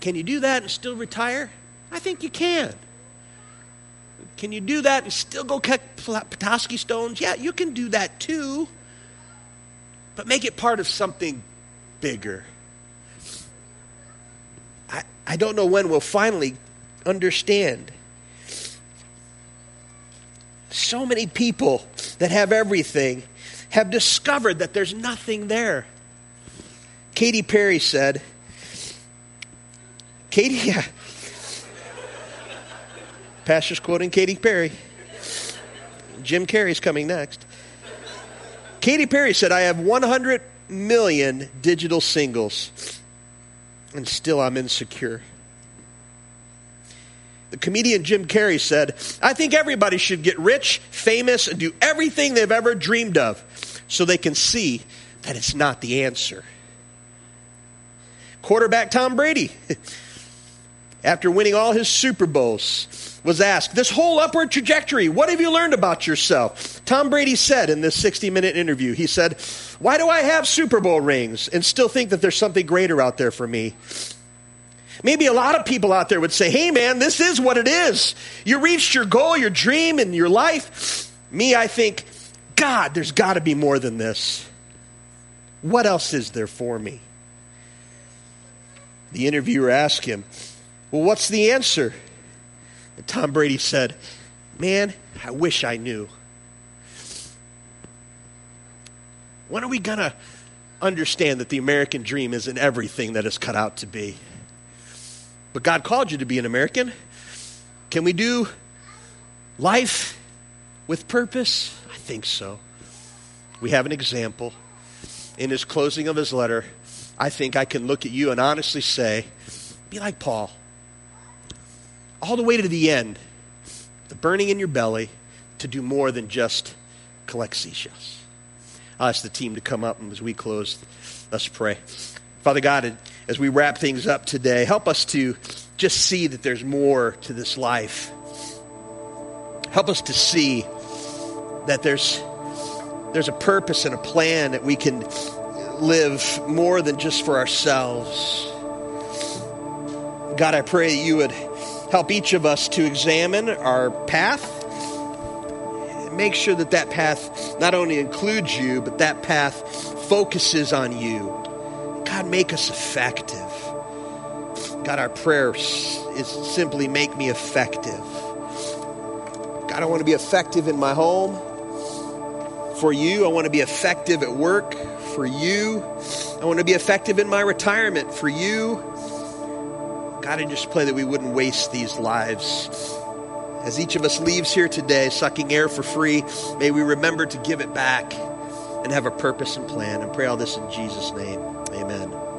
Can you do that and still retire? I think you can. Can you do that and still go collect Petoskey stones? Yeah, you can do that too. But make it part of something bigger. I, I don't know when we'll finally understand. So many people that have everything have discovered that there's nothing there. Katy Perry said, Katy, yeah, Pastor's quoting Katy Perry. Jim Carrey's coming next. Katy Perry said, I have 100 million digital singles, and still I'm insecure. The comedian Jim Carrey said, I think everybody should get rich, famous, and do everything they've ever dreamed of so they can see that it's not the answer. Quarterback Tom Brady, after winning all his Super Bowls, was asked, This whole upward trajectory, what have you learned about yourself? Tom Brady said in this 60 minute interview, he said, Why do I have Super Bowl rings and still think that there's something greater out there for me? Maybe a lot of people out there would say, Hey man, this is what it is. You reached your goal, your dream, and your life. Me, I think, God, there's got to be more than this. What else is there for me? The interviewer asked him, Well, what's the answer? And Tom Brady said, Man, I wish I knew. When are we going to understand that the American dream isn't everything that it's cut out to be? But God called you to be an American. Can we do life with purpose? I think so. We have an example. In his closing of his letter, I think I can look at you and honestly say, be like Paul. All the way to the end, the burning in your belly to do more than just collect seashells. I'll ask the team to come up and as we close, let's pray. Father God, as we wrap things up today, help us to just see that there's more to this life. Help us to see that there's, there's a purpose and a plan that we can live more than just for ourselves. God, I pray that you would help each of us to examine our path. Make sure that that path not only includes you, but that path focuses on you. God, make us effective. God, our prayer is simply make me effective. God, I want to be effective in my home for you. I want to be effective at work for you. I want to be effective in my retirement for you. God, I just pray that we wouldn't waste these lives. As each of us leaves here today sucking air for free, may we remember to give it back and have a purpose and plan. And pray all this in Jesus' name. Amen.